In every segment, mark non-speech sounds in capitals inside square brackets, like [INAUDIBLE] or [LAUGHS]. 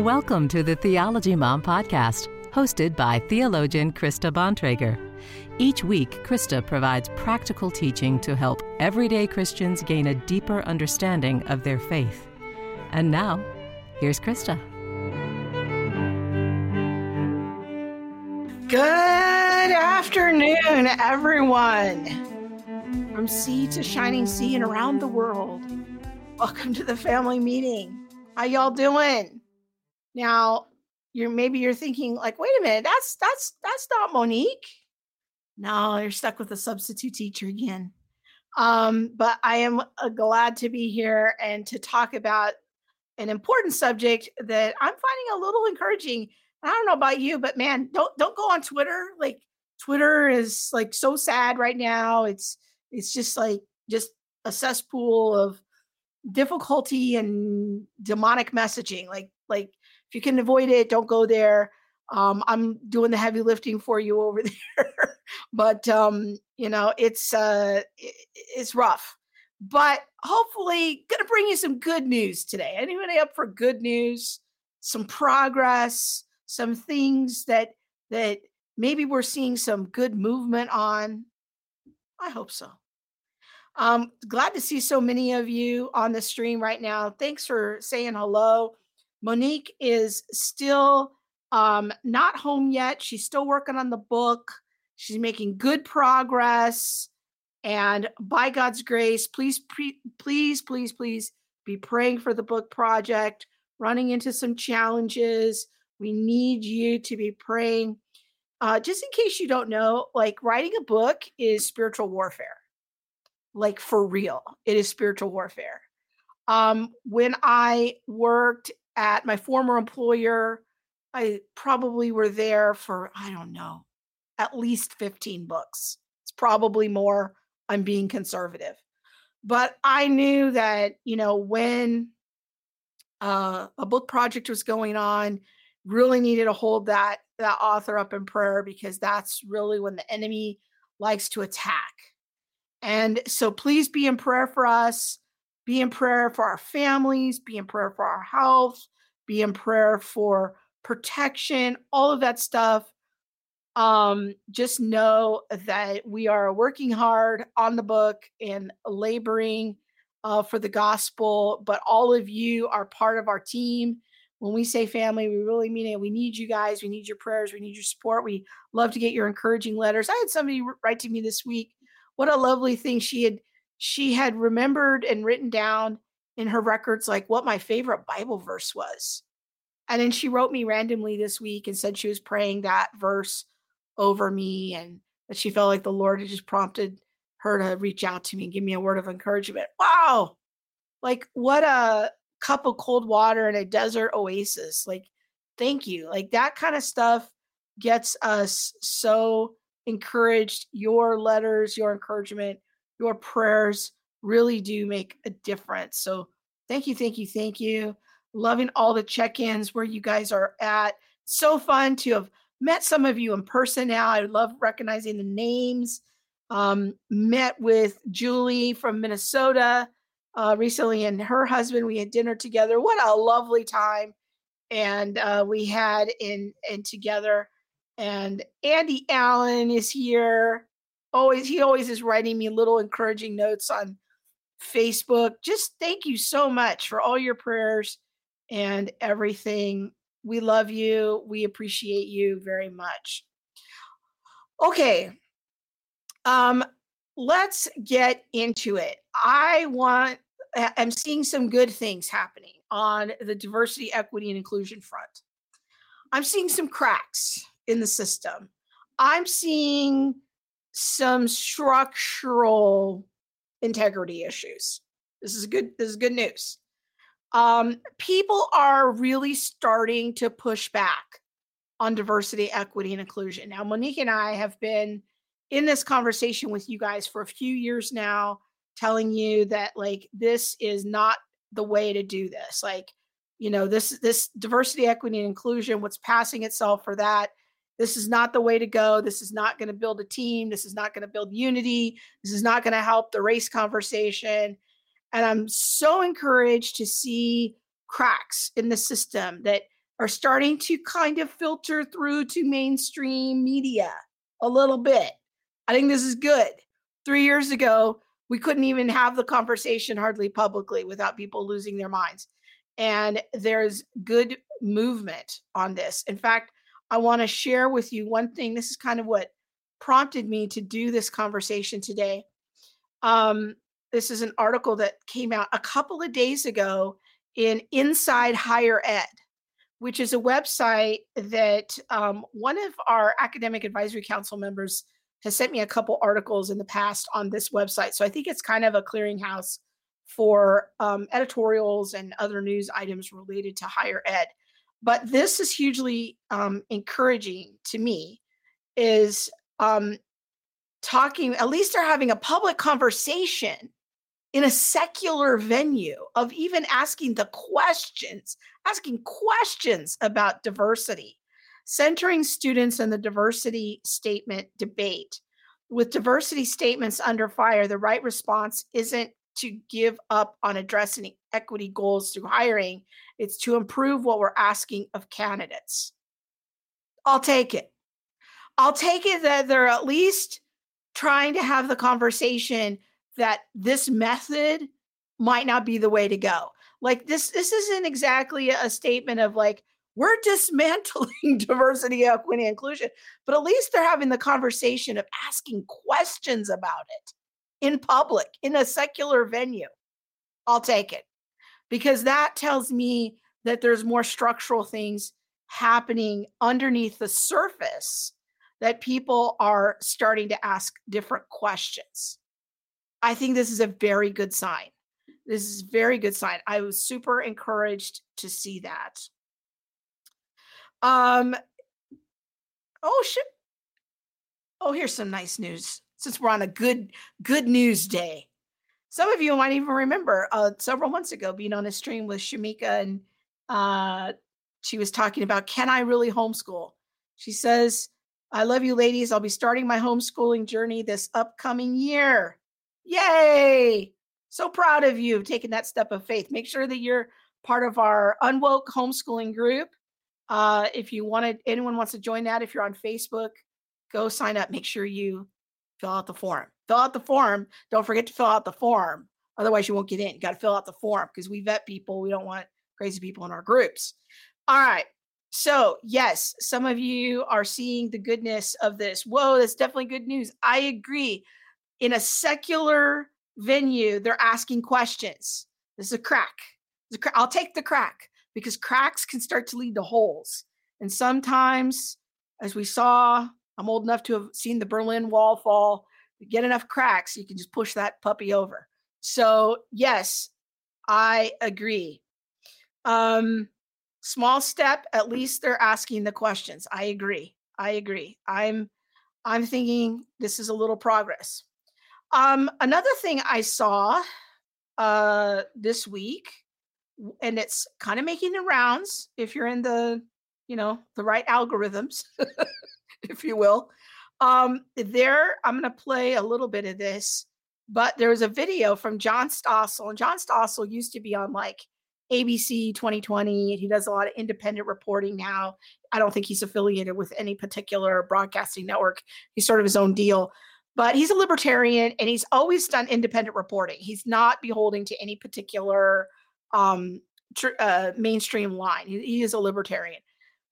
Welcome to the Theology Mom Podcast, hosted by theologian Krista Bontrager. Each week, Krista provides practical teaching to help everyday Christians gain a deeper understanding of their faith. And now, here's Krista. Good afternoon, everyone. From sea to shining sea and around the world. Welcome to the family meeting. How y'all doing? Now, you're maybe you're thinking like, wait a minute, that's that's that's not Monique. No, you're stuck with a substitute teacher again. Um, but I am uh, glad to be here and to talk about an important subject that I'm finding a little encouraging. I don't know about you, but man, don't don't go on Twitter. Like Twitter is like so sad right now. It's it's just like just a cesspool of difficulty and demonic messaging. Like like if you can avoid it, don't go there. Um, I'm doing the heavy lifting for you over [LAUGHS] there, but um, you know it's uh, it's rough. But hopefully, gonna bring you some good news today. Anybody up for good news? Some progress, some things that that maybe we're seeing some good movement on. I hope so. Um, glad to see so many of you on the stream right now. Thanks for saying hello. Monique is still um, not home yet. She's still working on the book. She's making good progress. And by God's grace, please, pre- please, please, please be praying for the book project, running into some challenges. We need you to be praying. Uh, just in case you don't know, like writing a book is spiritual warfare. Like for real, it is spiritual warfare. Um, when I worked at my former employer, I probably were there for, I don't know, at least 15 books. It's probably more. I'm being conservative. But I knew that, you know, when uh, a book project was going on, really needed to hold that that author up in prayer because that's really when the enemy likes to attack. And so please be in prayer for us be in prayer for our families, be in prayer for our health, be in prayer for protection, all of that stuff. Um, just know that we are working hard on the book and laboring uh, for the gospel, but all of you are part of our team. When we say family, we really mean it. We need you guys. We need your prayers. We need your support. We love to get your encouraging letters. I had somebody write to me this week. What a lovely thing she had she had remembered and written down in her records like what my favorite Bible verse was. And then she wrote me randomly this week and said she was praying that verse over me and that she felt like the Lord had just prompted her to reach out to me and give me a word of encouragement. Wow. Like what a cup of cold water in a desert oasis. Like thank you. Like that kind of stuff gets us so encouraged. Your letters, your encouragement your prayers really do make a difference. So thank you, thank you, thank you. Loving all the check ins where you guys are at. So fun to have met some of you in person now. I love recognizing the names. Um, met with Julie from Minnesota uh, recently and her husband. We had dinner together. What a lovely time. And uh, we had in and together. And Andy Allen is here always he always is writing me little encouraging notes on Facebook. Just thank you so much for all your prayers and everything. We love you. We appreciate you very much. Okay. Um let's get into it. I want I'm seeing some good things happening on the diversity, equity and inclusion front. I'm seeing some cracks in the system. I'm seeing some structural integrity issues. This is good. This is good news. Um, people are really starting to push back on diversity, equity, and inclusion. Now, Monique and I have been in this conversation with you guys for a few years now, telling you that like this is not the way to do this. Like, you know, this this diversity, equity, and inclusion, what's passing itself for that this is not the way to go. This is not going to build a team. This is not going to build unity. This is not going to help the race conversation. And I'm so encouraged to see cracks in the system that are starting to kind of filter through to mainstream media a little bit. I think this is good. Three years ago, we couldn't even have the conversation hardly publicly without people losing their minds. And there's good movement on this. In fact, I want to share with you one thing. This is kind of what prompted me to do this conversation today. Um, this is an article that came out a couple of days ago in Inside Higher Ed, which is a website that um, one of our academic advisory council members has sent me a couple articles in the past on this website. So I think it's kind of a clearinghouse for um, editorials and other news items related to higher ed. But this is hugely um, encouraging to me. Is um, talking, at least they're having a public conversation in a secular venue of even asking the questions, asking questions about diversity centering students in the diversity statement debate. With diversity statements under fire, the right response isn't to give up on addressing equity goals through hiring, it's to improve what we're asking of candidates. I'll take it. I'll take it that they're at least trying to have the conversation that this method might not be the way to go. Like this this isn't exactly a statement of like we're dismantling [LAUGHS] diversity, equity, inclusion, but at least they're having the conversation of asking questions about it in public, in a secular venue. I'll take it because that tells me that there's more structural things happening underneath the surface that people are starting to ask different questions. I think this is a very good sign. This is very good sign. I was super encouraged to see that. Um. Oh shit. Oh, here's some nice news. Since we're on a good good news day, some of you might even remember uh, several months ago being on a stream with Shamika, and uh, she was talking about can I really homeschool? She says, "I love you, ladies. I'll be starting my homeschooling journey this upcoming year. Yay! So proud of you taking that step of faith. Make sure that you're part of our unwoke homeschooling group. Uh, if you wanted, anyone wants to join that, if you're on Facebook, go sign up. Make sure you fill out the form. Fill out the form. Don't forget to fill out the form. Otherwise, you won't get in. You got to fill out the form because we vet people. We don't want crazy people in our groups. All right. So, yes, some of you are seeing the goodness of this. Whoa, that's definitely good news. I agree. In a secular venue, they're asking questions. This is a crack. I'll take the crack because cracks can start to lead to holes. And sometimes, as we saw, I'm old enough to have seen the Berlin Wall fall. Get enough cracks, you can just push that puppy over. So, yes, I agree. Um, small step, at least they're asking the questions. I agree. I agree. I'm I'm thinking this is a little progress. Um, another thing I saw uh, this week and it's kind of making the rounds if you're in the you know the right algorithms [LAUGHS] if you will um there i'm going to play a little bit of this but there was a video from john stossel and john stossel used to be on like abc 2020 he does a lot of independent reporting now. I don't think he's affiliated with any particular broadcasting network. He's sort of his own deal but he's a libertarian and he's always done independent reporting. He's not beholding to any particular um, tr- uh, mainstream line. He, he, is a libertarian,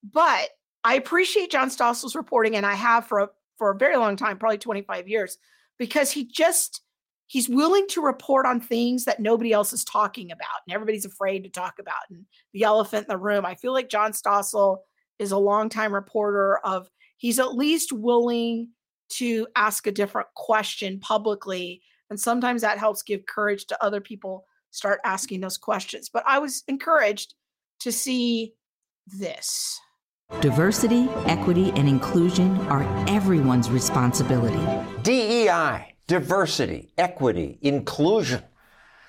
but I appreciate John Stossel's reporting, and I have for a, for a very long time, probably 25 years, because he just he's willing to report on things that nobody else is talking about, and everybody's afraid to talk about. And the elephant in the room. I feel like John Stossel is a longtime reporter of he's at least willing to ask a different question publicly and sometimes that helps give courage to other people start asking those questions. But I was encouraged to see this. Diversity, equity, and inclusion are everyone's responsibility. DEI, diversity, equity, inclusion.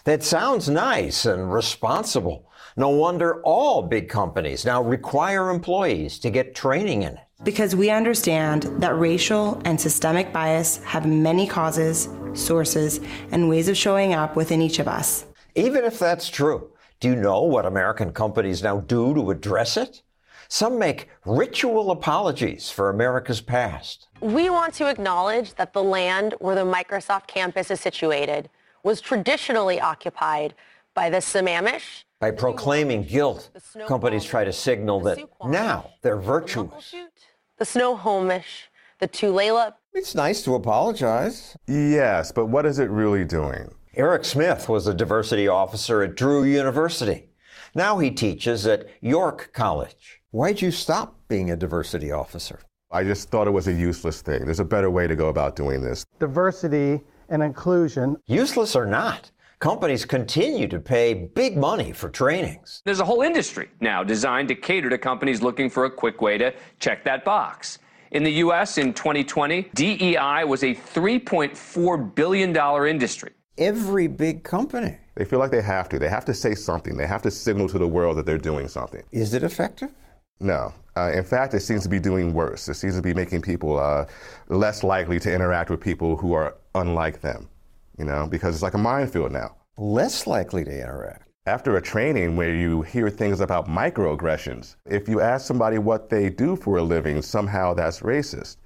That sounds nice and responsible. No wonder all big companies now require employees to get training in it. Because we understand that racial and systemic bias have many causes, sources, and ways of showing up within each of us. Even if that's true, do you know what American companies now do to address it? Some make ritual apologies for America's past. We want to acknowledge that the land where the Microsoft campus is situated was traditionally occupied by the Sammamish. By proclaiming guilt, companies try to signal that now they're virtuous. The Snohomish, the Tulalip. It's nice to apologize. Yes, but what is it really doing? Eric Smith was a diversity officer at Drew University. Now he teaches at York College. Why'd you stop being a diversity officer? I just thought it was a useless thing. There's a better way to go about doing this. Diversity and inclusion. Useless or not, companies continue to pay big money for trainings. There's a whole industry now designed to cater to companies looking for a quick way to check that box. In the U.S. in 2020, DEI was a $3.4 billion industry. Every big company. They feel like they have to. They have to say something. They have to signal to the world that they're doing something. Is it effective? No. Uh, in fact, it seems to be doing worse. It seems to be making people uh, less likely to interact with people who are unlike them, you know, because it's like a minefield now. Less likely to interact. After a training where you hear things about microaggressions, if you ask somebody what they do for a living, somehow that's racist,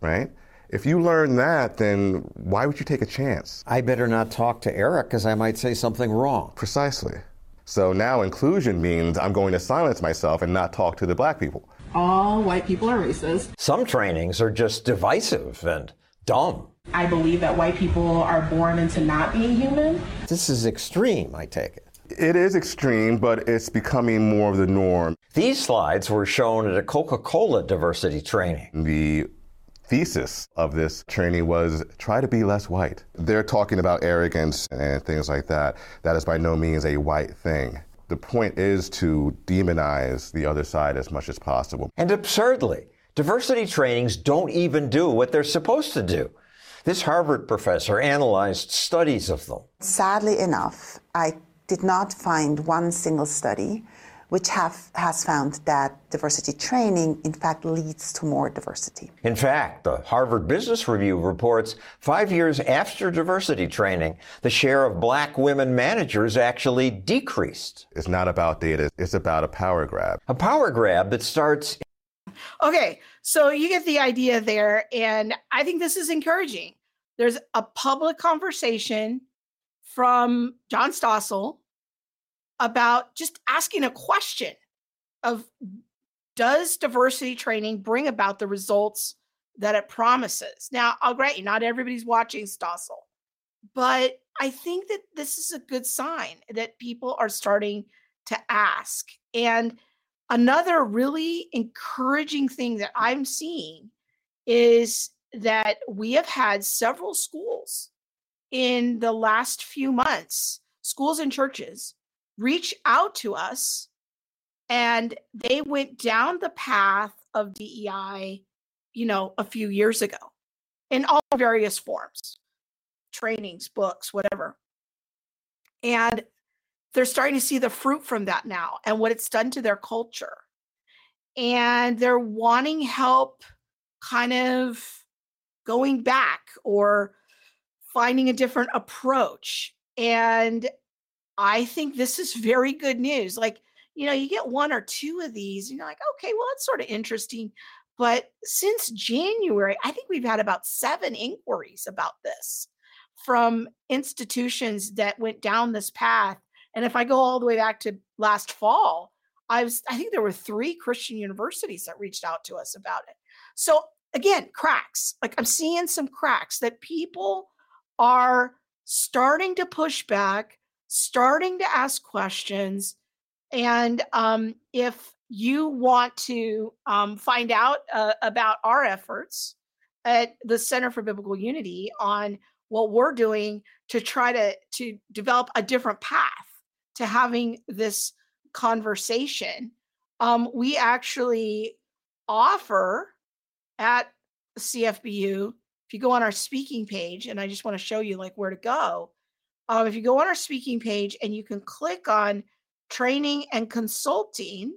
right? If you learn that, then why would you take a chance? I better not talk to Eric because I might say something wrong. Precisely. So now inclusion means I'm going to silence myself and not talk to the black people. All white people are racist. Some trainings are just divisive and dumb. I believe that white people are born into not being human. This is extreme, I take it. It is extreme, but it's becoming more of the norm. These slides were shown at a Coca Cola diversity training. The thesis of this training was try to be less white. They're talking about arrogance and things like that. That is by no means a white thing. The point is to demonize the other side as much as possible. And absurdly, diversity trainings don't even do what they're supposed to do. This Harvard professor analyzed studies of them. Sadly enough, I did not find one single study which have, has found that diversity training, in fact, leads to more diversity. In fact, the Harvard Business Review reports five years after diversity training, the share of black women managers actually decreased. It's not about data, it's about a power grab. A power grab that starts. Okay, so you get the idea there, and I think this is encouraging. There's a public conversation from John Stossel about just asking a question of does diversity training bring about the results that it promises? Now, I'll grant you, not everybody's watching Stossel, but I think that this is a good sign that people are starting to ask. And another really encouraging thing that I'm seeing is that we have had several schools in the last few months, schools and churches reach out to us and they went down the path of DEI, you know, a few years ago in all various forms trainings, books, whatever. And they're starting to see the fruit from that now and what it's done to their culture. And they're wanting help kind of going back or finding a different approach. And I think this is very good news. Like, you know, you get one or two of these, and you're like, okay, well, that's sort of interesting. But since January, I think we've had about seven inquiries about this from institutions that went down this path. And if I go all the way back to last fall, I was I think there were three Christian universities that reached out to us about it. So again, cracks. Like I'm seeing some cracks that people are starting to push back starting to ask questions. And um, if you want to um, find out uh, about our efforts at the Center for Biblical Unity on what we're doing to try to to develop a different path to having this conversation, um, we actually offer at CFBU. If you go on our speaking page, and I just want to show you like where to go, um, if you go on our speaking page and you can click on training and consulting,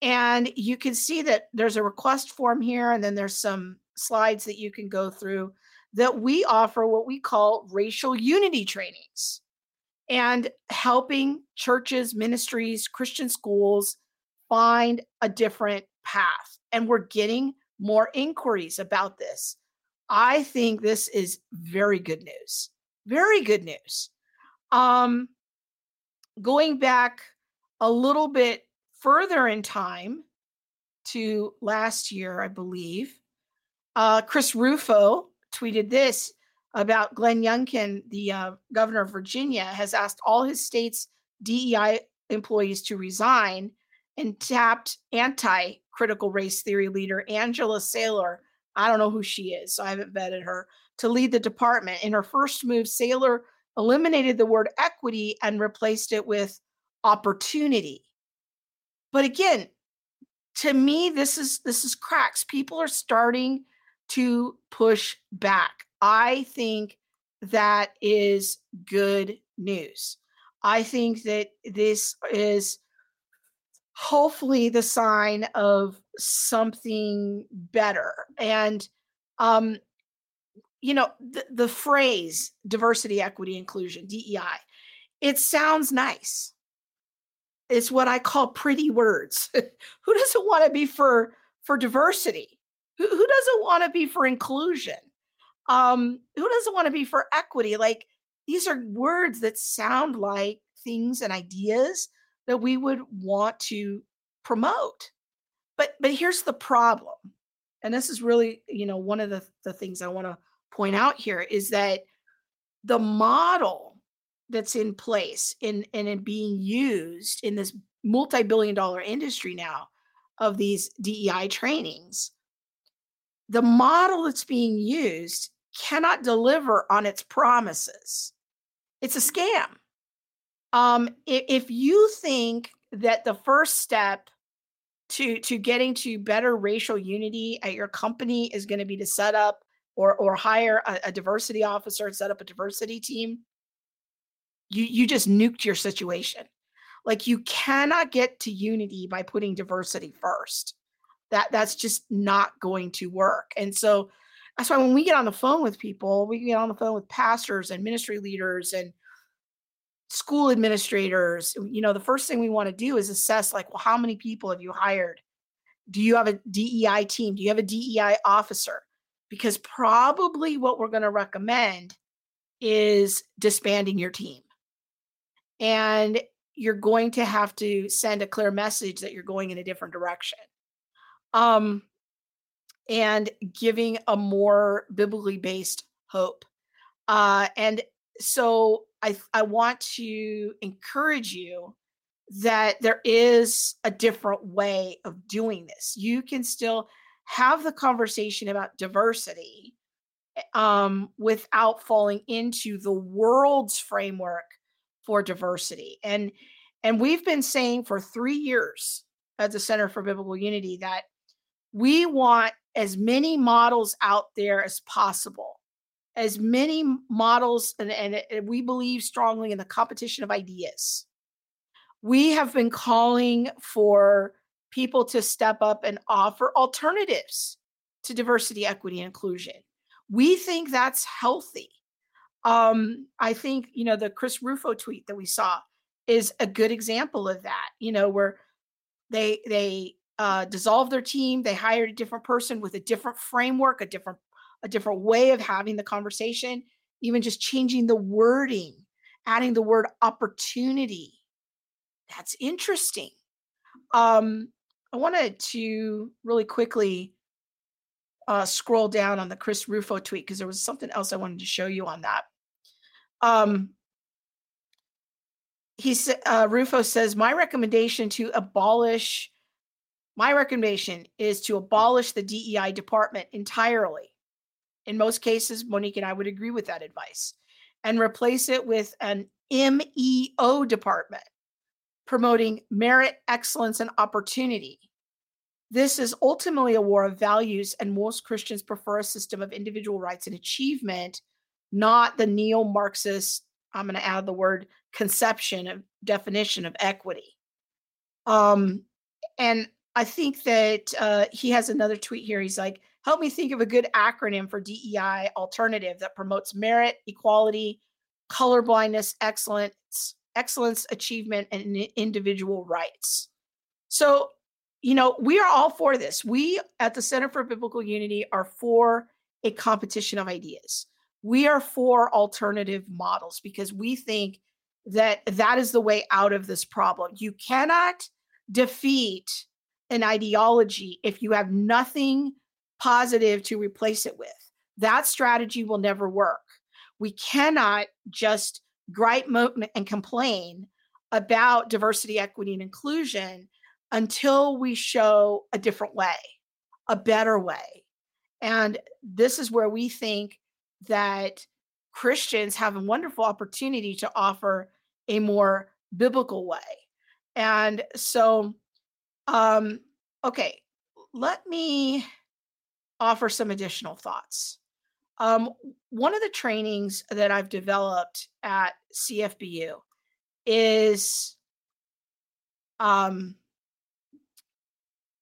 and you can see that there's a request form here, and then there's some slides that you can go through that we offer what we call racial unity trainings and helping churches, ministries, Christian schools find a different path. And we're getting more inquiries about this. I think this is very good news. Very good news. Um, going back a little bit further in time to last year, I believe, uh, Chris Rufo tweeted this about Glenn Youngkin, the uh, governor of Virginia, has asked all his state's DEI employees to resign and tapped anti critical race theory leader Angela Sailor. I don't know who she is, so I haven't vetted her to lead the department. In her first move, Sailor eliminated the word equity and replaced it with opportunity. But again, to me, this is this is cracks. People are starting to push back. I think that is good news. I think that this is hopefully the sign of something better. And um, you know, the, the phrase diversity, equity, inclusion, DEI, it sounds nice. It's what I call pretty words. [LAUGHS] Who doesn't want to be for for diversity? Who, who doesn't want to be for inclusion? Um, who doesn't want to be for equity? Like these are words that sound like things and ideas that we would want to promote. But but here's the problem. And this is really, you know, one of the, the things I want to point out here is that the model that's in place in and in being used in this multi-billion dollar industry now of these DEI trainings, the model that's being used cannot deliver on its promises. It's a scam. Um, if, if you think that the first step to to getting to better racial unity at your company is going to be to set up or or hire a, a diversity officer and set up a diversity team, you you just nuked your situation. Like you cannot get to unity by putting diversity first. That that's just not going to work. And so that's why when we get on the phone with people, we get on the phone with pastors and ministry leaders and school administrators, you know, the first thing we want to do is assess like, well, how many people have you hired? Do you have a DEI team? Do you have a DEI officer? Because probably what we're going to recommend is disbanding your team. And you're going to have to send a clear message that you're going in a different direction. Um, and giving a more biblically based hope. Uh, and so I, I want to encourage you that there is a different way of doing this. You can still have the conversation about diversity eh, um, without falling into the world's framework for diversity. And and we've been saying for three years at the Center for Biblical Unity that we want as many models out there as possible, as many models, and, and, and we believe strongly in the competition of ideas. We have been calling for people to step up and offer alternatives to diversity, equity, and inclusion. We think that's healthy. Um, I think, you know, the Chris Rufo tweet that we saw is a good example of that, you know, where they they uh, dissolved their team, they hired a different person with a different framework, a different a different way of having the conversation, even just changing the wording, adding the word opportunity. That's interesting. Um, I wanted to really quickly uh, scroll down on the Chris Rufo tweet because there was something else I wanted to show you on that. Um, he said, uh, Rufo says, my recommendation to abolish, my recommendation is to abolish the DEI department entirely. In most cases, Monique and I would agree with that advice and replace it with an MEO department promoting merit, excellence, and opportunity. This is ultimately a war of values, and most Christians prefer a system of individual rights and achievement, not the neo Marxist, I'm going to add the word conception of definition of equity. Um, and I think that uh, he has another tweet here. He's like, help me think of a good acronym for DEI alternative that promotes merit, equality, colorblindness, excellence, excellence, achievement, and individual rights. So you know, we are all for this. We at the Center for Biblical Unity are for a competition of ideas. We are for alternative models because we think that that is the way out of this problem. You cannot defeat an ideology if you have nothing positive to replace it with. That strategy will never work. We cannot just gripe and complain about diversity, equity, and inclusion until we show a different way, a better way. And this is where we think that Christians have a wonderful opportunity to offer a more biblical way. And so, um, okay, let me offer some additional thoughts. Um, one of the trainings that I've developed at CFBU is um,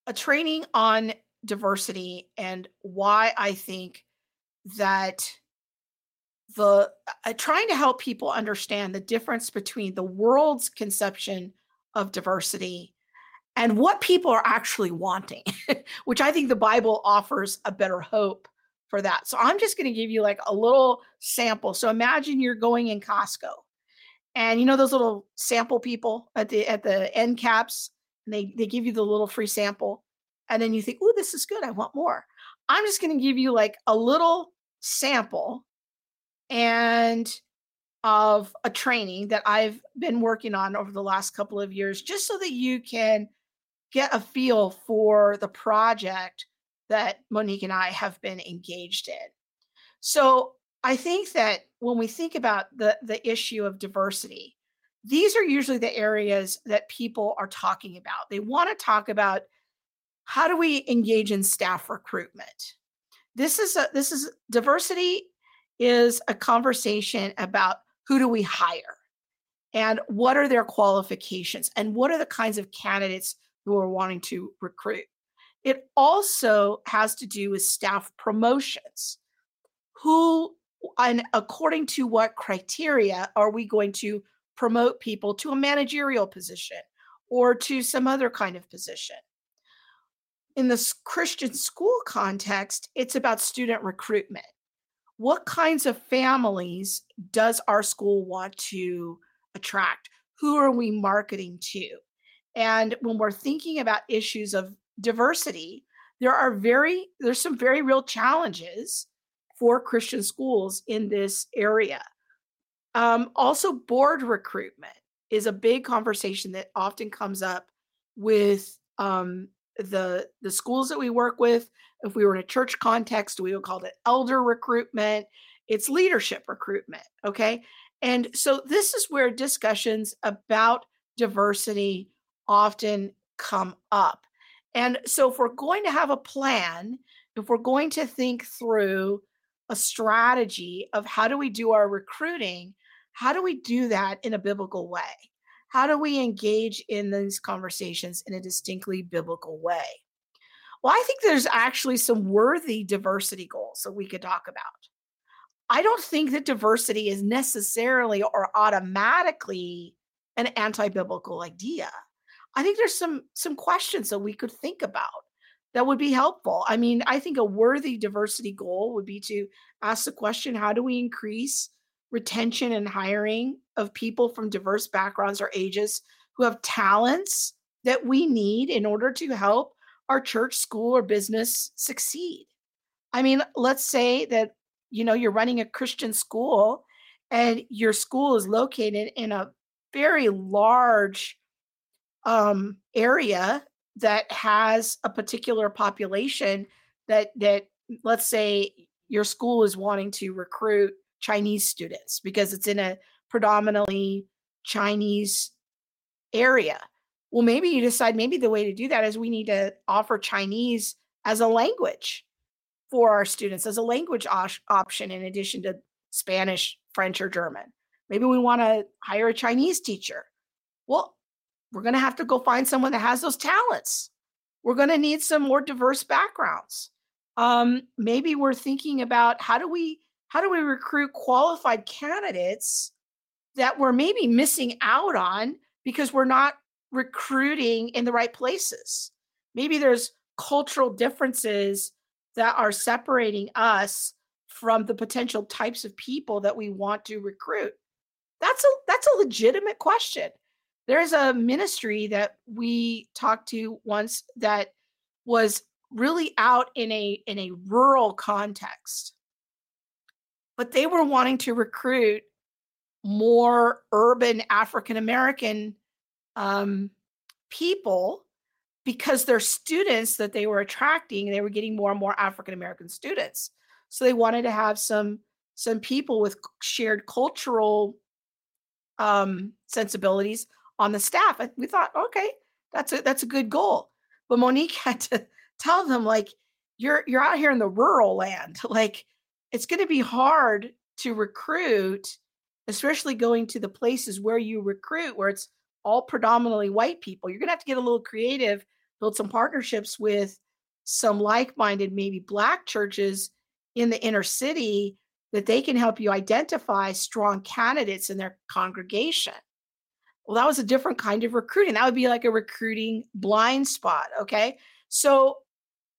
a training on diversity and why I think that the uh, trying to help people understand the difference between the world's conception of diversity and what people are actually wanting, [LAUGHS] which I think the Bible offers a better hope for that. So I'm just going to give you like a little sample. So imagine you're going in Costco and you know those little sample people at the at the end caps and they they give you the little free sample and then you think, "Oh, this is good. I want more." I'm just going to give you like a little sample and of a training that I've been working on over the last couple of years just so that you can get a feel for the project that Monique and I have been engaged in. So I think that when we think about the, the issue of diversity, these are usually the areas that people are talking about. They want to talk about how do we engage in staff recruitment. This is a this is diversity is a conversation about who do we hire and what are their qualifications and what are the kinds of candidates who are wanting to recruit. It also has to do with staff promotions. Who and according to what criteria are we going to promote people to a managerial position or to some other kind of position? In the Christian school context, it's about student recruitment. What kinds of families does our school want to attract? Who are we marketing to? And when we're thinking about issues of diversity, there are very there's some very real challenges for Christian schools in this area. Um, also, board recruitment is a big conversation that often comes up with um, the the schools that we work with. If we were in a church context, we would call it elder recruitment. It's leadership recruitment. Okay, and so this is where discussions about diversity often come up. And so, if we're going to have a plan, if we're going to think through a strategy of how do we do our recruiting, how do we do that in a biblical way? How do we engage in these conversations in a distinctly biblical way? Well, I think there's actually some worthy diversity goals that we could talk about. I don't think that diversity is necessarily or automatically an anti biblical idea. I think there's some some questions that we could think about that would be helpful. I mean, I think a worthy diversity goal would be to ask the question how do we increase retention and hiring of people from diverse backgrounds or ages who have talents that we need in order to help our church, school, or business succeed? I mean, let's say that you know you're running a Christian school and your school is located in a very large um, area that has a particular population that that let's say your school is wanting to recruit Chinese students because it's in a predominantly Chinese area. Well, maybe you decide maybe the way to do that is we need to offer Chinese as a language for our students as a language option in addition to Spanish, French, or German. Maybe we want to hire a Chinese teacher. Well, we're going to have to go find someone that has those talents. We're going to need some more diverse backgrounds. Um, maybe we're thinking about how do we how do we recruit qualified candidates that we're maybe missing out on because we're not recruiting in the right places. maybe there's cultural differences that are separating us from the potential types of people that we want to recruit that's a that's a legitimate question there's a ministry that we talked to once that was really out in a in a rural context. But they were wanting to recruit more urban african american um, people because their students that they were attracting they were getting more and more african american students. So they wanted to have some some people with shared cultural um, sensibilities on the staff. We thought, okay, that's a that's a good goal. But Monique [LAUGHS] had to tell them like, you're you're out here in the rural land. [LAUGHS] Like, it's going to be hard to recruit, especially going to the places where you recruit, where it's all predominantly white people. You're going to have to get a little creative, build some partnerships with some like-minded, maybe black churches in the inner city that they can help you identify strong candidates in their congregation. Well, that was a different kind of recruiting. That would be like a recruiting blind spot. Okay. So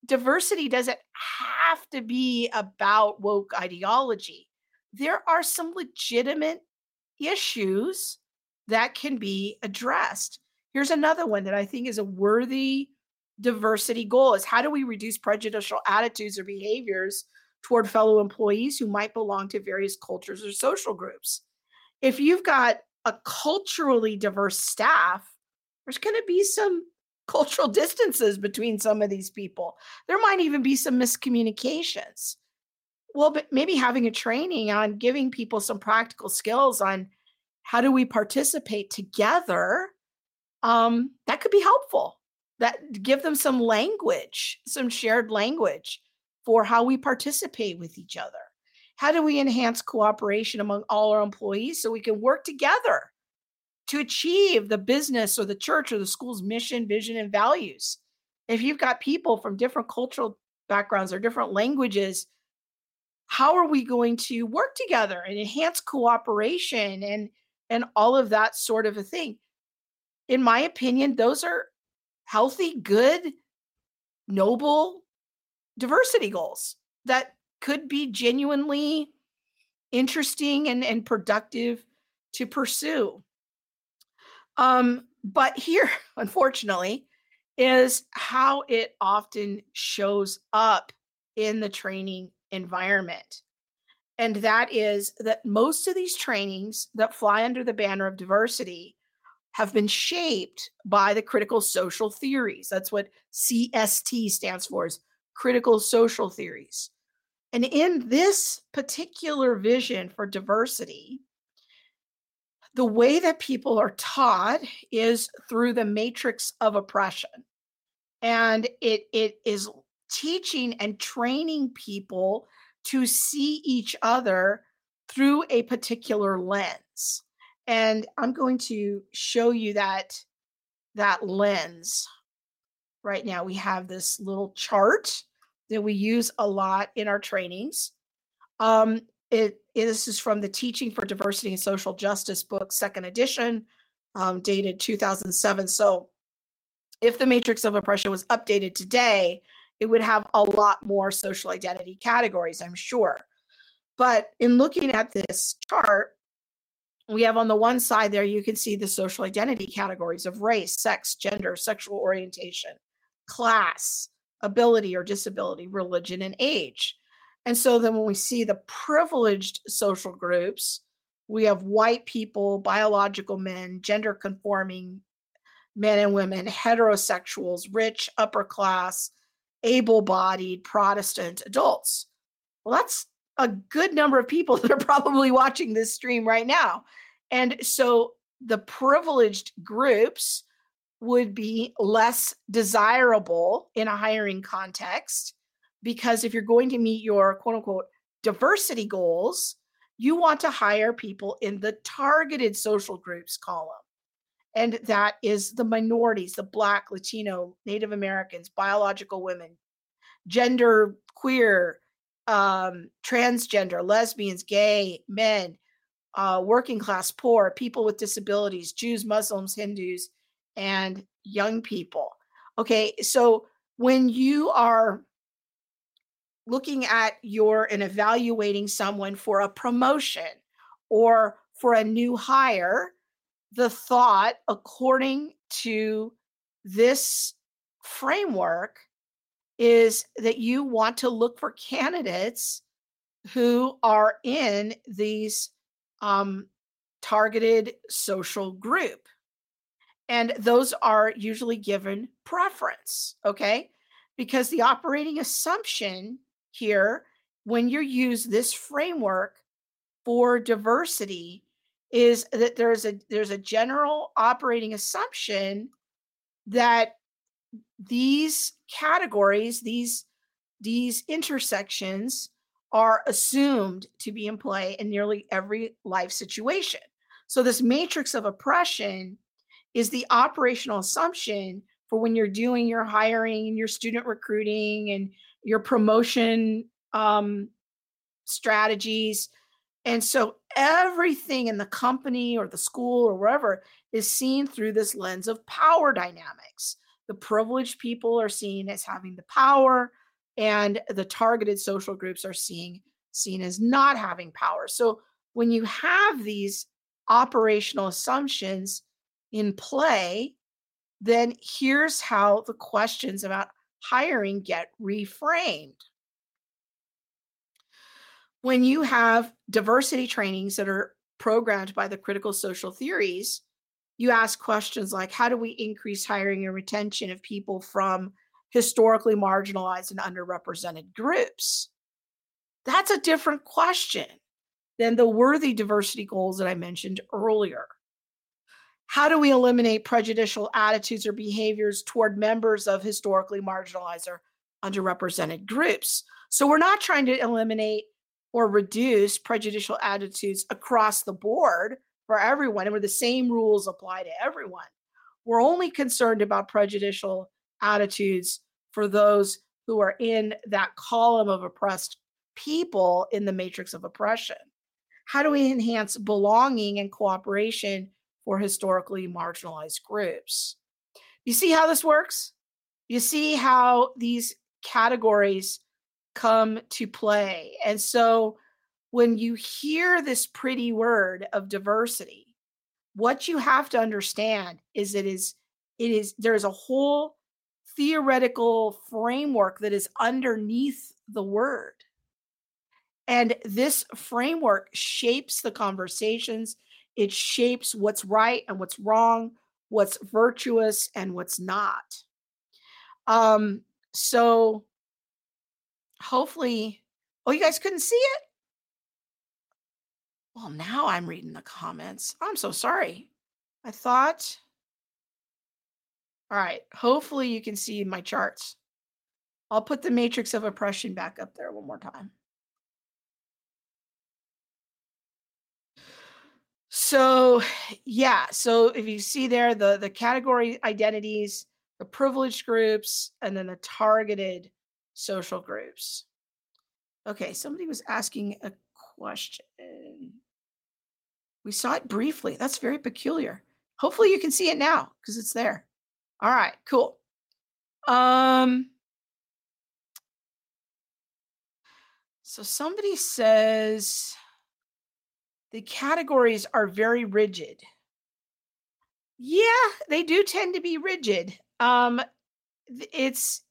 diversity doesn't have to be about woke ideology. There are some legitimate issues that can be addressed. Here's another one that I think is a worthy diversity goal is how do we reduce prejudicial attitudes or behaviors toward fellow employees who might belong to various cultures or social groups. If you've got a culturally diverse staff, there's going to be some [LAUGHS] cultural distances between some of these people. There might even be some miscommunications. Well, but maybe having a training on giving people some practical skills on how do we participate together, um, that could be helpful. That give them some language, some shared language for how we participate with each other. How do we enhance cooperation among all our employees so we can work together to achieve the business or the church or the school's mission, vision, and values? If you've got people from different cultural backgrounds or different languages, how are we going to work together and enhance cooperation and and all of that sort of a thing? In my opinion, those are healthy, good, noble diversity goals that could be genuinely interesting and, and productive to pursue. Um, but here, [LAUGHS] unfortunately, is how it often shows up in the training environment. And that is that most of these trainings that fly under the banner of diversity have been shaped by the critical social theories. That's what CST stands for is critical social theories. And in this particular vision for diversity, the way that people are taught is through the matrix of oppression. And it, it is teaching and training people to see each other through a particular lens. And I'm going to show you that that lens right now. We have this little chart that we use a lot in our trainings. Um, it, it, this is from the Teaching for Diversity and Social Justice book, second edition, um, dated 2007. So, if the matrix of oppression was updated today, it would have a lot more social identity categories, I'm sure. But in looking at this chart, we have on the one side there, you can see the social identity categories of race, sex, gender, sexual orientation, class, ability or disability, religion, and age. And so then when we see the privileged social groups, we have white people, biological men, gender conforming men and women, heterosexuals, rich, upper class, able bodied Protestant adults. Well, that's a good number of people [LAUGHS] that are probably watching this stream right now. And so the privileged groups would be less desirable in a hiring context because if you're going to meet your quote unquote diversity goals, you want to hire people in the targeted social groups column. And that is the minorities, the Black, Latino, Native Americans, biological women, gender queer, um, transgender, lesbians, gay, men, uh, working class, poor, people with disabilities, Jews, Muslims, Hindus, and young people. Okay, so when you are looking at your and evaluating someone for a promotion or for a new hire, the thought, according to this framework, is that you want to look for candidates who are in these um, targeted social group. And those are usually given preference, okay? Because the operating assumption here, when you use this framework for diversity, is that there's a there's a general operating assumption that these categories, these these intersections are assumed to be in play in nearly every life situation. So this matrix of oppression is the operational assumption for when you're doing your hiring and your student recruiting and your promotion um, strategies. And so everything in the company or the school or wherever is seen through this lens of power dynamics. The privileged people are seen as having the power, and the targeted social groups are seen seen as not having power. So when you have these operational assumptions in play, then here's how the questions about hiring get reframed. When you have diversity trainings that are programmed by the critical social theories, you ask questions like how do we increase hiring and retention of people from historically marginalized and underrepresented groups? That's a different question than the worthy diversity goals that I mentioned earlier. How do we eliminate prejudicial attitudes or behaviors toward members of historically marginalized or underrepresented groups? So we're not trying to eliminate or reduce prejudicial attitudes across the board for everyone, and where the same rules apply to everyone. We're only concerned about prejudicial attitudes for those who are in that column of oppressed people in the matrix of oppression. How do we enhance belonging and cooperation or historically marginalized groups. You see how this works? You see how these categories come to play. And so when you hear this pretty word of diversity, what you have to understand is it is it is there's a whole theoretical framework that is underneath the word. And this framework shapes the conversations it shapes what's right and what's wrong, what's virtuous and what's not. Um, so hopefully, oh, you guys couldn't see it? Well, now I'm reading the comments. I'm so sorry. I thought. All right. Hopefully, you can see my charts. I'll put the matrix of oppression back up there one more time. So, yeah. So if you see there the the category identities, the privileged groups, and then the targeted social groups. Okay, somebody was asking a question. We saw it briefly. That's very peculiar. Hopefully you can see it now because it's there. All right, cool. Um so somebody says the categories are very rigid. Yeah, they do tend to be rigid. Um, it's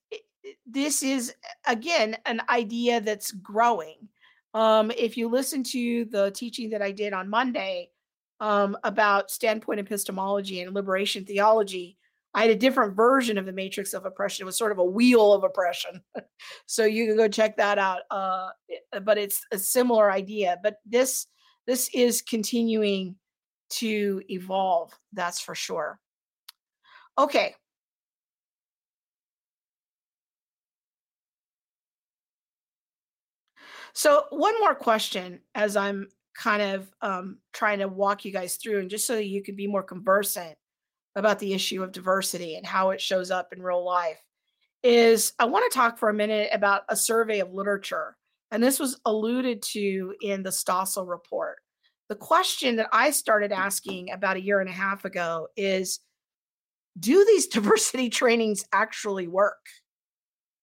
this is again an idea that's growing. Um, if you listen to the teaching that I did on Monday um, about standpoint epistemology and liberation theology, I had a different version of the matrix of oppression. It was sort of a wheel of oppression. [LAUGHS] so you can go check that out. Uh, but it's a similar idea. But this this is continuing to evolve, that's for sure. Okay. So, one more question as I'm kind of um, trying to walk you guys through, and just so you can be more conversant about the issue of diversity and how it shows up in real life, is I want to talk for a minute about a survey of literature and this was alluded to in the Stossel report. The question that I started asking about a year and a half ago is do these [LAUGHS] diversity trainings actually work?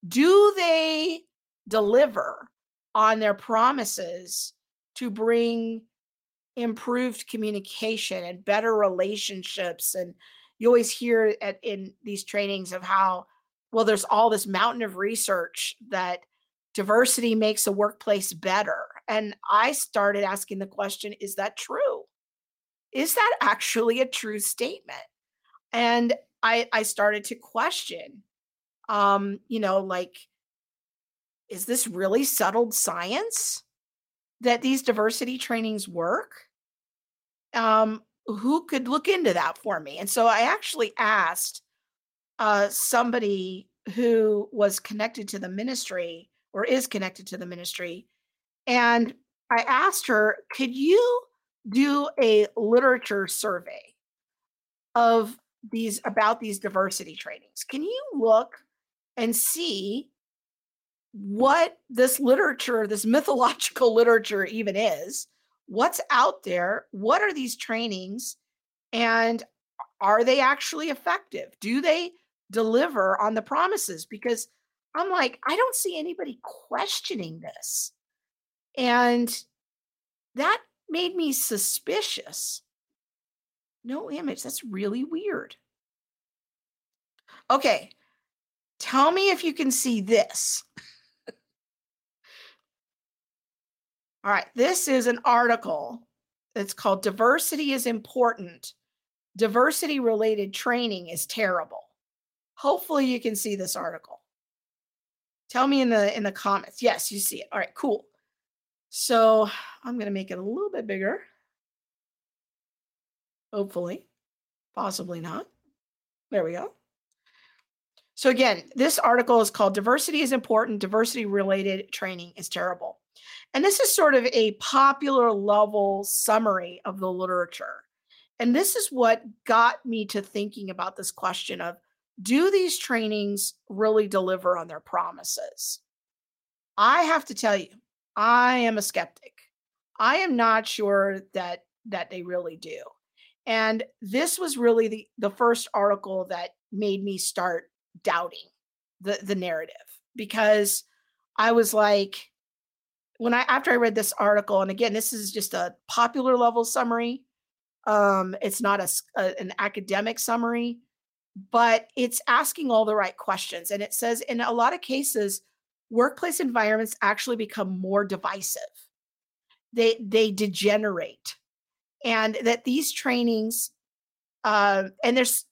Do they deliver on their promises to bring improved communication and better relationships and you always hear at in these trainings of how well there's all this mountain of research that diversity makes a workplace better. And i started asking the question is that true? Is that actually a true statement? And i i started to question um you know like is this really settled science that these diversity trainings work? Um who could look into that for me? And so i actually asked uh somebody who was connected to the ministry or is connected to the ministry and i asked her could you do a literature survey of these about these diversity trainings can you look and see what this literature, this mythological [LAUGHS] literature even is, what's out there, what are these trainings, and are they actually effective? Do they deliver on the promises? Because I'm like, I don't see anybody questioning this. And that made me suspicious. No image. That's really weird. Okay. Tell me if you can see this. All right, this is an article. It's called Diversity is Important. Diversity related training is terrible. Hopefully you can see this article. Tell me in the in the comments. Yes, you see it. All right, cool. So, I'm going to make it a little bit bigger. Hopefully. Possibly not. There we go. So again, this article is called Diversity is Important, Diversity Related Training is Terrible. And this is sort of a popular level summary of the literature. And this is what got me to thinking about this question of do these trainings really deliver on their promises? I have to tell you, I am a skeptic. I am not sure that that they really do. And this was really the, the first article that made me start doubting the, the narrative because I was like, when I after I read this article, and again, this is just a popular level summary. Um, it's not a, a, an academic summary, but it's asking all the right questions. And it says in a lot of cases, workplace environments actually become more divisive. They they degenerate, and that these trainings, uh, and there's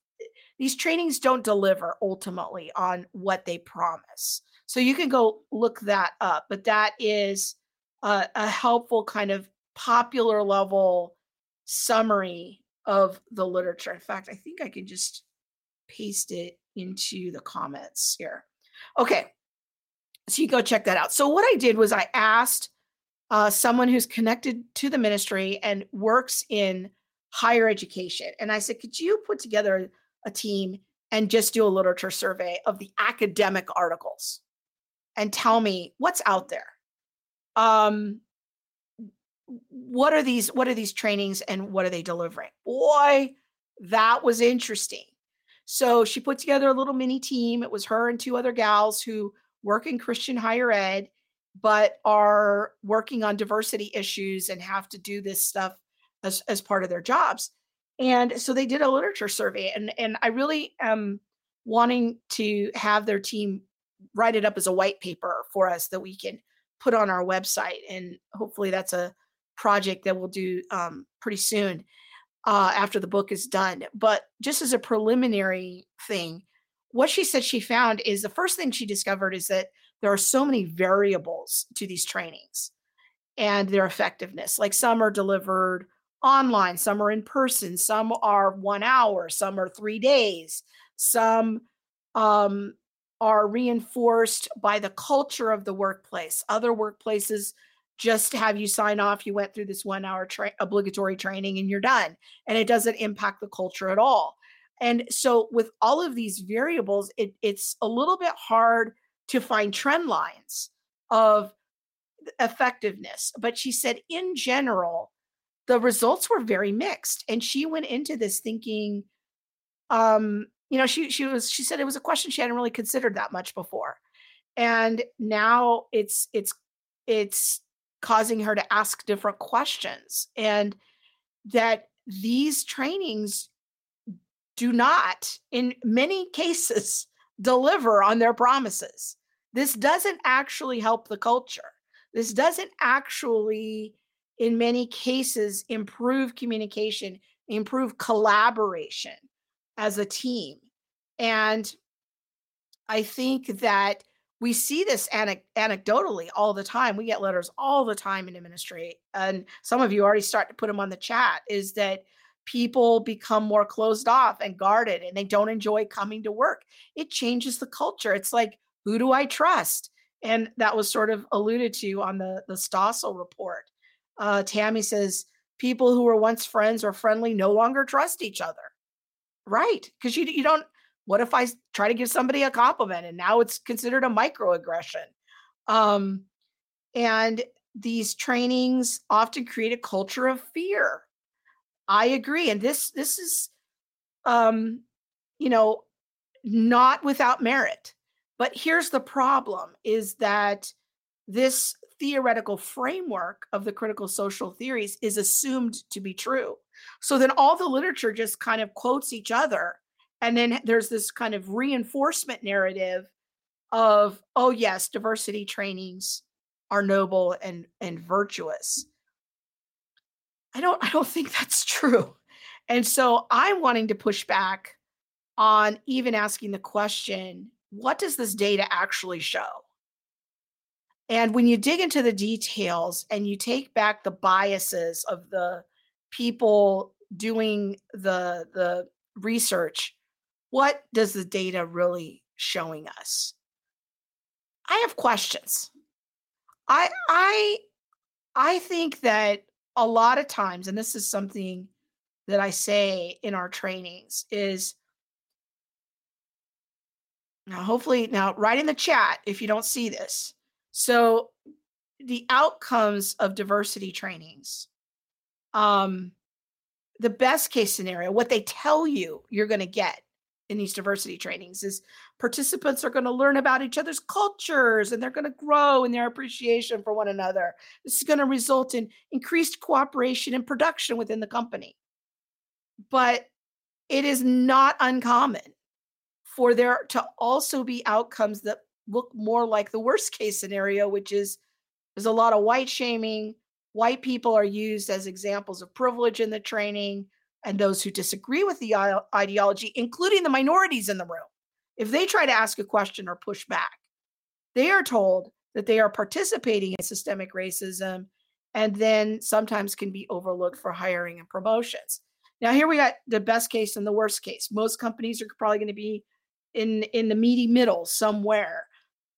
these trainings don't deliver ultimately on what they promise. So you can go look that up, but that is a, a helpful kind of popular level summary of the literature. In fact, I think I can just paste it into the comments here. Okay, so you go check that out. So what I did was I asked uh, someone who's connected to the ministry and works in higher education, and I said, could you put together a team and just do a literature survey of the academic articles and tell me what's out there. Um, what are these what are these trainings and what are they delivering boy that was interesting so she put together a little mini team it was her and two other gals who work in christian higher ed but are working on diversity issues and have to do this stuff as, as part of their jobs and so they did a literature survey and and i really am wanting to have their team write it up as a white paper for us that we can put on our website. And hopefully that's a project that we'll do um, pretty soon uh, after the book is done. But just as a preliminary thing, what she said she found is the first thing she discovered is that there are so many variables to these trainings and their effectiveness. Like some are delivered online, some are in person, some are one hour, some are three days, some um, are reinforced by the culture of the workplace. Other workplaces just have you sign off, you went through this one hour tra- obligatory training and you're done. And it doesn't impact the culture at all. And so, with all of these variables, it, it's a little bit hard to find trend lines of effectiveness. But she said, in general, the results were very mixed. And she went into this thinking, um, you know, she she was she said it was a question she hadn't really considered that much before. And now it's it's it's causing her to ask different questions and that these trainings do not in many [LAUGHS] cases deliver on their promises. This doesn't actually help the culture. This doesn't actually in many cases improve communication, improve collaboration as a team. And I think that we see this ane- anecdotally all the time. We get letters all the time in ministry, and some of you already start to put them on the chat. Is that people become more closed off and guarded, and they don't enjoy coming to work. It changes the culture. It's like, who do I trust? And that was sort of alluded to on the the Stossel report. Uh, Tammy says people who were once friends or friendly no longer trust each other. Right. Because you, you don't, what if I try to give somebody a compliment and now it's considered a microaggression? Um, and these trainings often create a culture of fear. I agree. And this, this is, um, you know, not without merit. But here's the problem is that this theoretical framework of the critical social theories is assumed to be true. So then all the literature just kind of quotes each other. And then there's this kind of reinforcement narrative of, oh, yes, diversity trainings are noble and, and virtuous. I don't I don't think that's true. And so I'm wanting to push back on even asking the question, what does this data actually show? And when you dig into the details and you take back the biases of the people doing the the research, what does the data really showing us? I have questions. I I I think that a lot of times and this is something that I say in our trainings is now hopefully now write in the chat if you don't see this so the outcomes of diversity trainings, um, the best case scenario, what they tell you you're going to get in these diversity trainings is participants are going to learn about each other's cultures and they're going to grow in their appreciation for one another. This is going to result in increased cooperation and production within the company. But it is not uncommon for there to also be outcomes that look more like the worst case scenario, which is there's a lot of white shaming. White people are used as examples of privilege in the training, and those who disagree with the ideology, including the minorities in the room, if they try to ask a question or push back, they are told that they are participating in systemic racism and then sometimes can be overlooked for hiring and promotions. Now, here we got the best case and the worst case. Most companies are probably going to be in in the meaty middle somewhere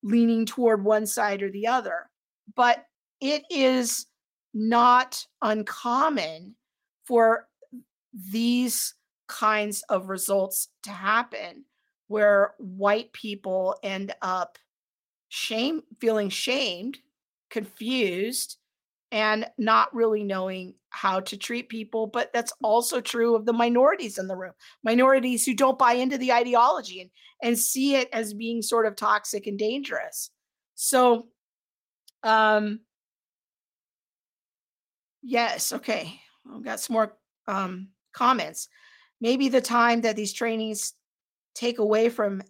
leaning toward one side or the other. But it is not uncommon for these kinds of results to happen where white people end up shame feeling shamed confused and not really knowing how to treat people. But that's also true of the minorities in the room, minorities who don't buy into the ideology and, and see it as being sort of toxic and dangerous. So, um, yes, okay. I've got some more um, comments. Maybe the time that these trainings take away from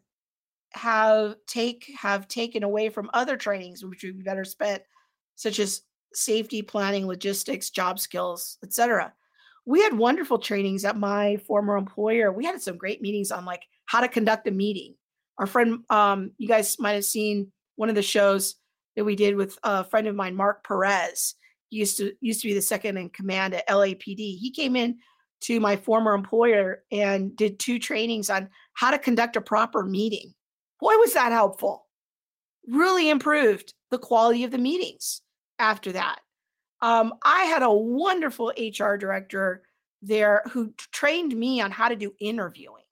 have take have taken away from other trainings which would be better spent such as safety planning, logistics, job skills, etc. We had wonderful trainings at my former employer. We had some great meetings on like how to conduct a meeting. Our friend, um, you guys might have seen one of the shows that we did with a friend of mine, Mark Perez. He used to used to be the second in command at LAPD. He came in to my former employer and did two trainings on how to conduct a proper meeting. Boy, was that helpful. Really improved the quality of the meetings after that. Um, I had a wonderful HR director there who trained me on how to do interviewing.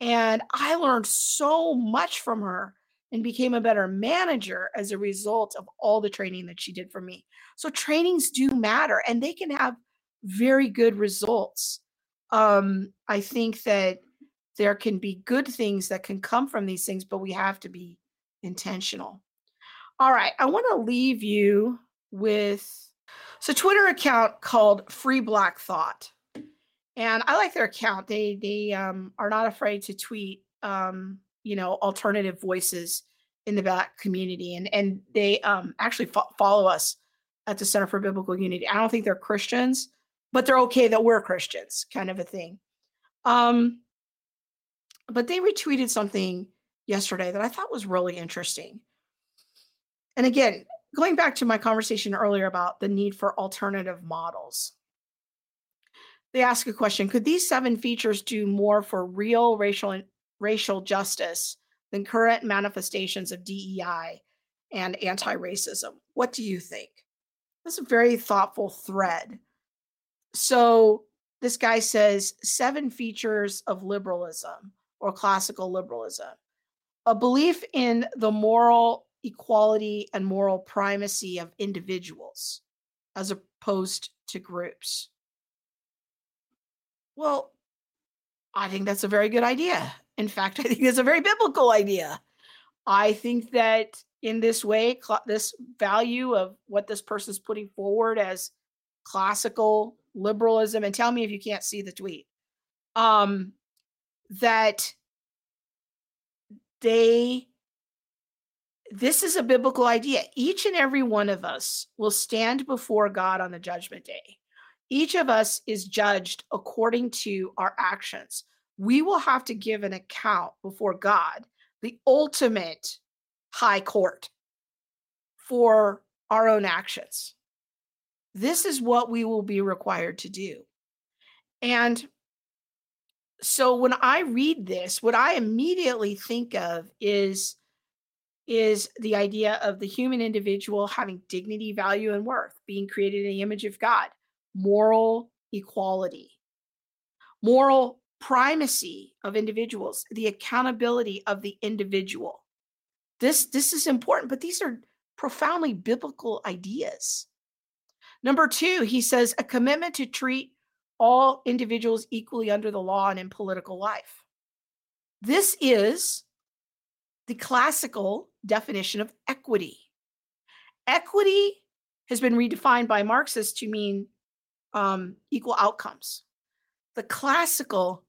And I learned so much from her and became a better manager as a result of all the training that she did for me. So trainings do matter and they can have very good results. Um, I think that there can be good things that can come from these things, but we have to be intentional. All right, I want to leave you with so Twitter account called Free Black Thought, and I like their account. They they um, are not afraid to tweet, um, you know, alternative voices in the black community, and and they um, actually fo- follow us at the Center for Biblical Unity. I don't think they're Christians, but they're okay that we're Christians, kind of a thing. Um, but they retweeted something yesterday that I thought was really interesting. And again, going back to my conversation earlier about the need for alternative models, they ask a question Could these seven features do more for real racial, racial justice than current manifestations of DEI and anti racism? What do you think? That's a very thoughtful thread. So, this guy says seven features of liberalism or classical liberalism a belief in the moral equality and moral primacy of individuals as opposed to groups. Well, I think that's a very good idea. In fact, [LAUGHS] I think it's a very biblical idea. I think that in this way, cl- this value of what this person is putting forward as classical liberalism, and tell me if you can't see the tweet, um, that they this is a biblical idea. Each and every one of us will stand before God on the judgment day. Each of us is judged according to our actions. We will have to give an account before God, the ultimate high court, for our own actions. This is what we will be required to do. And so when I read this, what I immediately think of is is the idea of the human individual having dignity, value, and worth, being created in the image of God, moral equality, moral primacy of individuals, the accountability of the individual. This, this is important, but these are profoundly biblical ideas. Number two, he says a commitment to treat all individuals equally under the law and in political life. This is the classical definition of equity. Equity has been redefined by Marxists to mean um, equal outcomes. The classical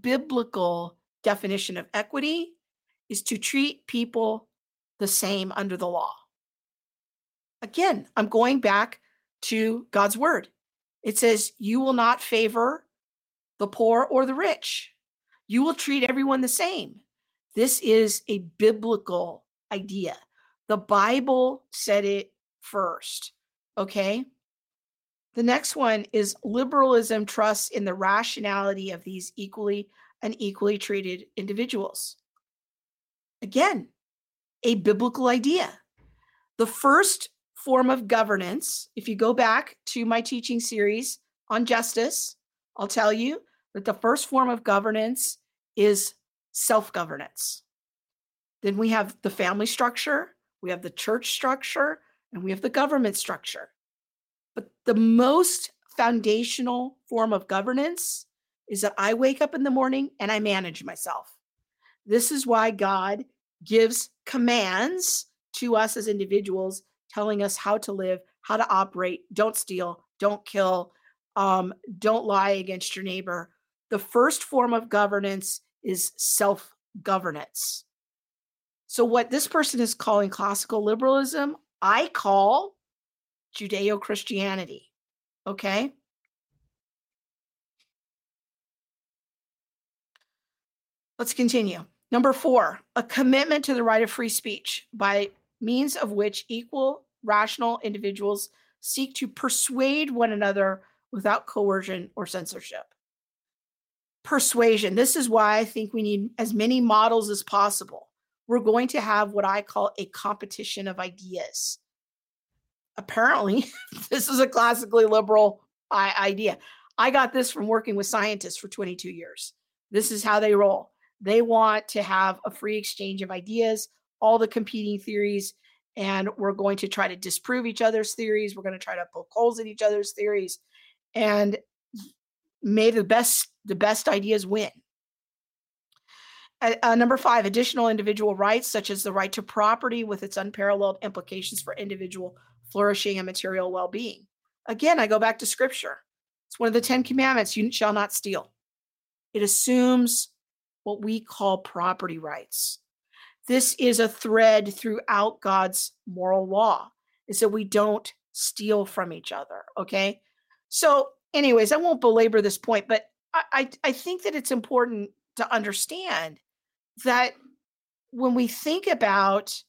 biblical definition of equity is to treat people the same under the law. Again, I'm going back to God's word. It says, You will not favor the poor or the rich. You will treat everyone the same. This is a biblical idea. The Bible said it first. Okay. The next one is liberalism trusts in the rationality of these equally and equally treated individuals. Again, a biblical idea. The first form of governance, if you go back to my teaching series on justice, I'll tell you that the first form of governance is self governance. Then we have the family structure, we have the church structure, and we have the government structure. But the most foundational form of governance is that I wake up in the morning and I manage myself. This is why God gives commands to us as individuals telling us how to live, how to operate. Don't steal, don't kill, um, don't lie against your neighbor. The first form of governance is self governance. So, what this person is calling classical liberalism, I call Judeo Christianity. Okay. Let's continue. Number four, a commitment to the right of free speech by means of which equal, rational individuals seek to persuade one another without coercion or censorship. Persuasion. This is why I think we need as many models as possible. We're going to have what I call a competition of ideas. Apparently, [LAUGHS] this is a classically liberal idea. I got this from working with scientists for 22 years. This is how they roll. They want to have a free exchange of ideas, all the competing theories and we're going to try to disprove each other's theories. We're going to try to poke holes in each other's theories, and may the best the best ideas win. Uh, number five, additional individual rights, such as the right to property with its unparalleled implications for individual flourishing and material well being. Again, I go back to scripture. It's one of the Ten Commandments you shall not steal. It assumes what we call property rights. This is a thread throughout God's moral law, is that we don't steal from each other. Okay. So, anyways, I won't belabor this point, but I, I, I think that it's important to understand that when we think about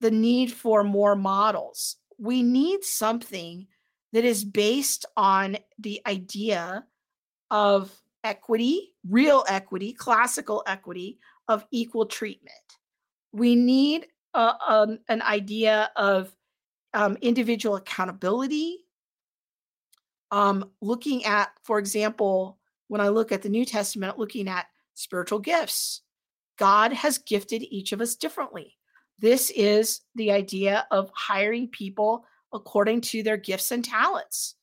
the need for more models, we need something that is based on the idea of equity, real equity, classical equity of equal treatment. We need a, um, an idea of um, individual accountability. Um, looking at, for example, when I look at the New Testament, looking at spiritual gifts, God has gifted each of us differently. This is the idea of hiring people according to their gifts and talents.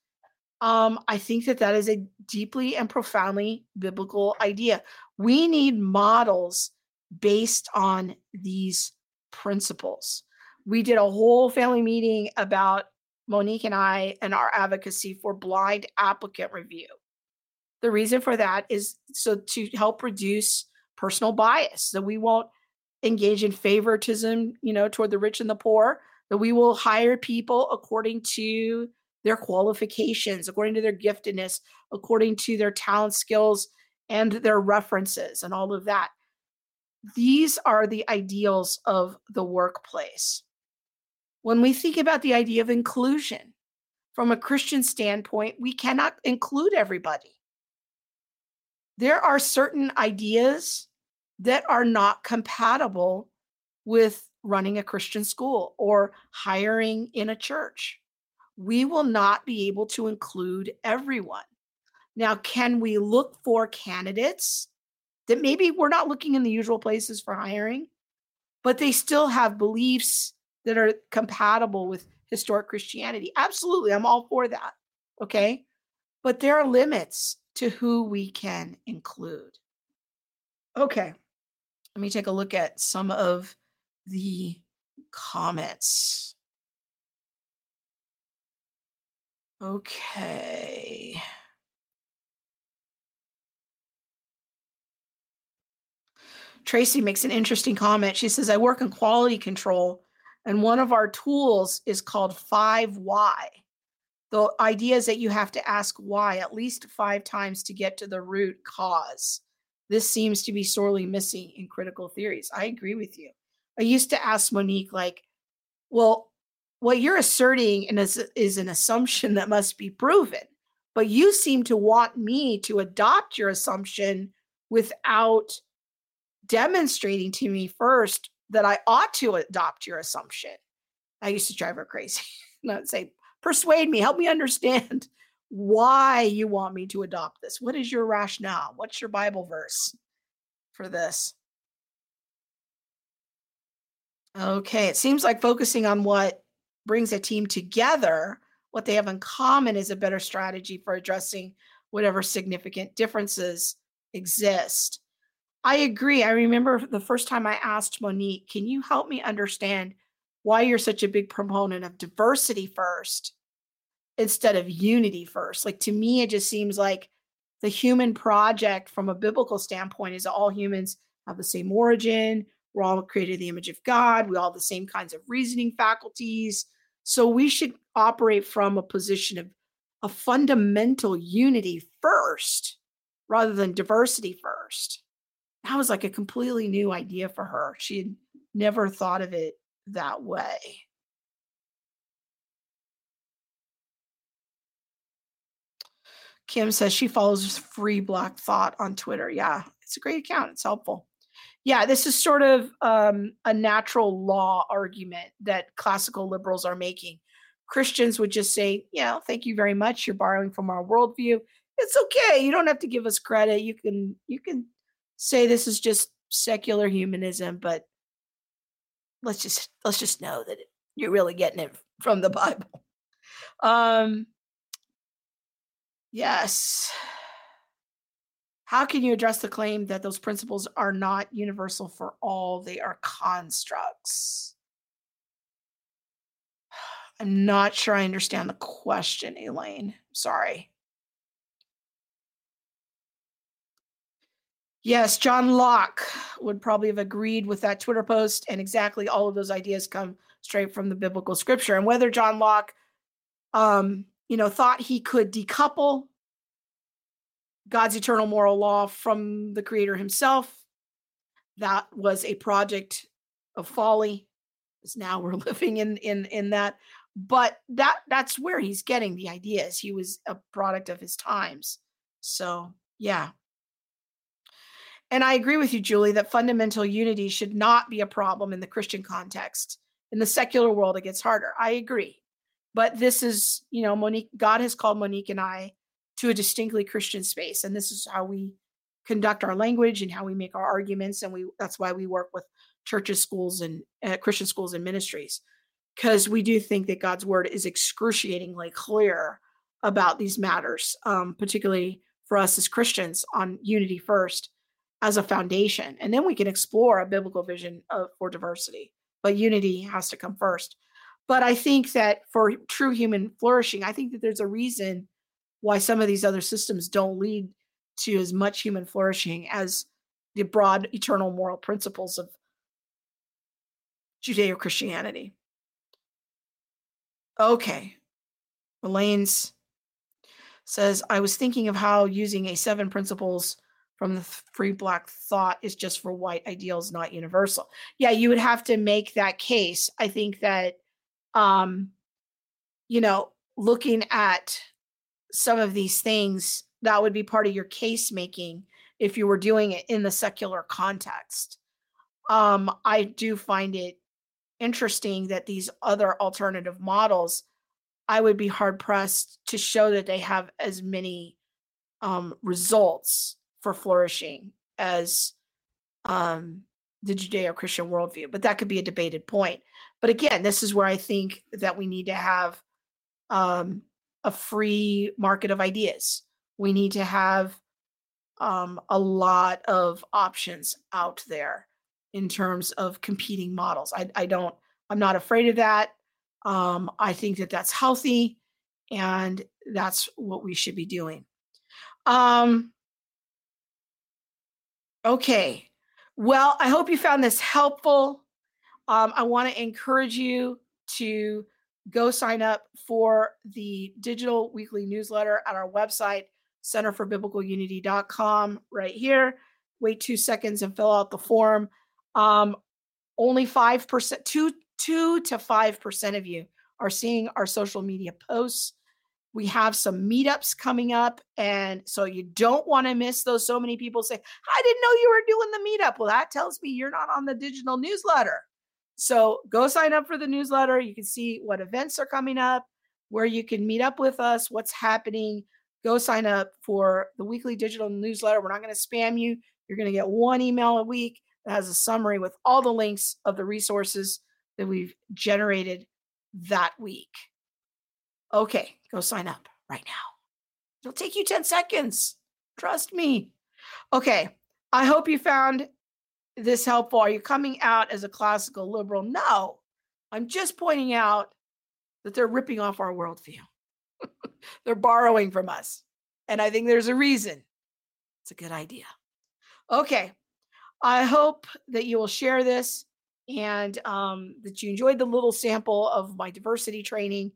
Um, I think that that is a deeply and profoundly biblical idea. We need models based on these principles. We did a whole family meeting about Monique and I and our advocacy for blind applicant review. The reason for that is so to help reduce personal bias, that we won't engage in favoritism, you know, toward the rich and the poor, that we will hire people according to their qualifications, according to their giftedness, according to their talent, skills, and their references, and all of that. These are the ideals of the workplace. When we think about the idea of inclusion, from a Christian standpoint, we cannot include everybody. There are certain ideas that are not compatible with running a Christian school or hiring in a church. We will not be able to include everyone. Now, can we look for candidates that maybe we're not looking in the usual places for hiring, but they still have beliefs that are compatible with historic Christianity? Absolutely. I'm all for that. Okay. But there are limits to who we can include. Okay. Let me take a look at some of the comments. Okay. Tracy makes an interesting comment. She says, I work in quality control, and one of our tools is called 5Y. The idea is that you have to ask why at least five times to get to the root cause. This seems to be sorely missing in critical theories. I agree with you. I used to ask Monique, like, well, what you're asserting is, is an assumption that must be proven, but you seem to want me to adopt your assumption without demonstrating to me first that I ought to adopt your assumption. I used to drive her crazy. [LAUGHS] I'd say, persuade me, help me understand why you want me to adopt this. What is your rationale? What's your Bible verse for this? Okay, it seems like focusing on what brings a team together, what they have in common, is a better strategy for addressing whatever significant differences exist. I agree. I remember the first time I asked Monique, can you help me understand why you're such a big proponent of diversity first instead of unity first? Like to me, it just seems like the human project from a biblical standpoint is all humans have the same origin, we're all created in the image of God. We all have the same kinds of reasoning faculties. So we should operate from a position of a fundamental unity first rather than diversity first. That was like a completely new idea for her. She had never thought of it that way. Kim says she follows Free Black Thought on Twitter. Yeah, it's a great account. It's helpful yeah, this is sort of um, a natural law argument that classical liberals are making. Christians would just say, yeah, thank you very much. You're borrowing from our worldview. It's okay. You don't have to give us credit. You can you can say this is just secular humanism, but let's just let's just know that you're really getting it from the Bible. [LAUGHS] Um, yes. How can you address the claim that those principles are not universal for all? They are constructs. [SIGHS] I'm not sure I understand the question, Elaine. Sorry. Yes, John Locke would probably have agreed with that Twitter post, and exactly all of those ideas come straight from the biblical scripture. And whether John Locke, um, you know, thought he could decouple God's eternal moral law from the creator himself. That was a project of folly. As now we're [LAUGHS] living in in in that. But that that's where he's getting the ideas. He was a product of his times. So yeah. And I agree with you, Julie, that fundamental unity should not be a problem in the Christian context. In the secular world, it gets harder. I agree. But this is, you know, Monique, God has called Monique and I to a distinctly Christian space. And this is how we conduct our language and how we make our arguments. And we that's why we work with churches, schools, and uh, Christian schools and ministries, because we do think that God's word is excruciatingly clear about these matters, um, particularly for us as Christians on unity first as a foundation. And then we can explore a biblical vision of, for diversity. But unity has to come first. But I think that for true human flourishing, I think that there's a reason why some of these other systems don't lead to as much human flourishing as the broad eternal moral principles of Judeo Christianity. Okay. Elaine's says, I was thinking of how using a seven principles from the free black thought is just for white ideals, not universal. Yeah, you would have to make that case. I think that, um, you know, looking at some of these things that would be part of your case making if you were doing it in the secular context. Um, I do find it interesting that these other alternative models, I would be hard pressed to show that they have as many um, results for flourishing as um, the Judeo Christian worldview. But that could be a debated point. But again, this is where I think that we need to have um, a free market of ideas. We need to have um, a lot of options out there in terms of competing models. I, I don't, I'm not afraid of that. Um, I think that that's healthy and that's what we should be doing. Um, okay. Well, I hope you found this helpful. Um, I want to encourage you to go sign up for the digital weekly newsletter at our website, centerforbiblicalunity.com, right here. Wait two seconds and fill out the form. Um, only 5%, two, two to 5% of you are seeing our social media posts. We have some meetups coming up. And so you don't want to miss those. So many people say, I didn't know you were doing the meetup. Well, that tells me you're not on the digital newsletter. So go sign up for the newsletter. You can see what events are coming up, where you can meet up with us, what's happening. Go sign up for the weekly digital newsletter. We're not going to spam you. You're going to get one email a week that has a summary with all the links of the resources that we've generated that week. Okay, go sign up right now. It'll take you 10 seconds. Trust me. Okay, I hope you found this helpful? Are you coming out as a classical liberal? No, I'm just pointing out that they're ripping off our worldview. [LAUGHS] they're borrowing from us. And I think there's a reason. It's a good idea. Okay. I hope that you will share this and um, that you enjoyed the little sample of my diversity training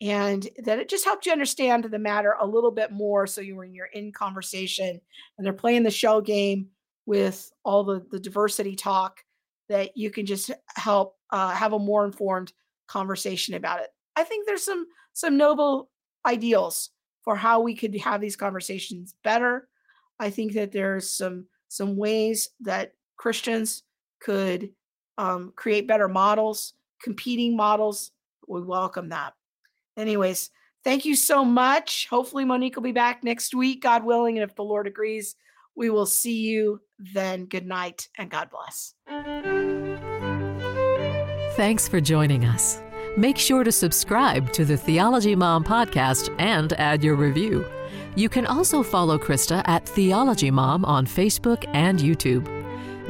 and that it just helped you understand the matter a little bit more so you were in your in conversation and they're playing the shell game with all the, the diversity talk that you can just help uh, have a more informed conversation about it. I think there's some some noble ideals for how we could have these conversations better. I think that there's some some ways that Christians could um, create better models, competing models. We welcome that. Anyways, thank you so much. Hopefully, Monique will be back next week, God willing, and if the Lord agrees, we will see you then. Good night and God bless. Thanks for joining us. Make sure to subscribe to the Theology Mom podcast and add your review. You can also follow Krista at Theology Mom on Facebook and YouTube.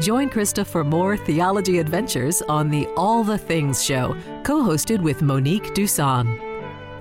Join Krista for more theology adventures on the All the Things Show, co hosted with Monique Duson.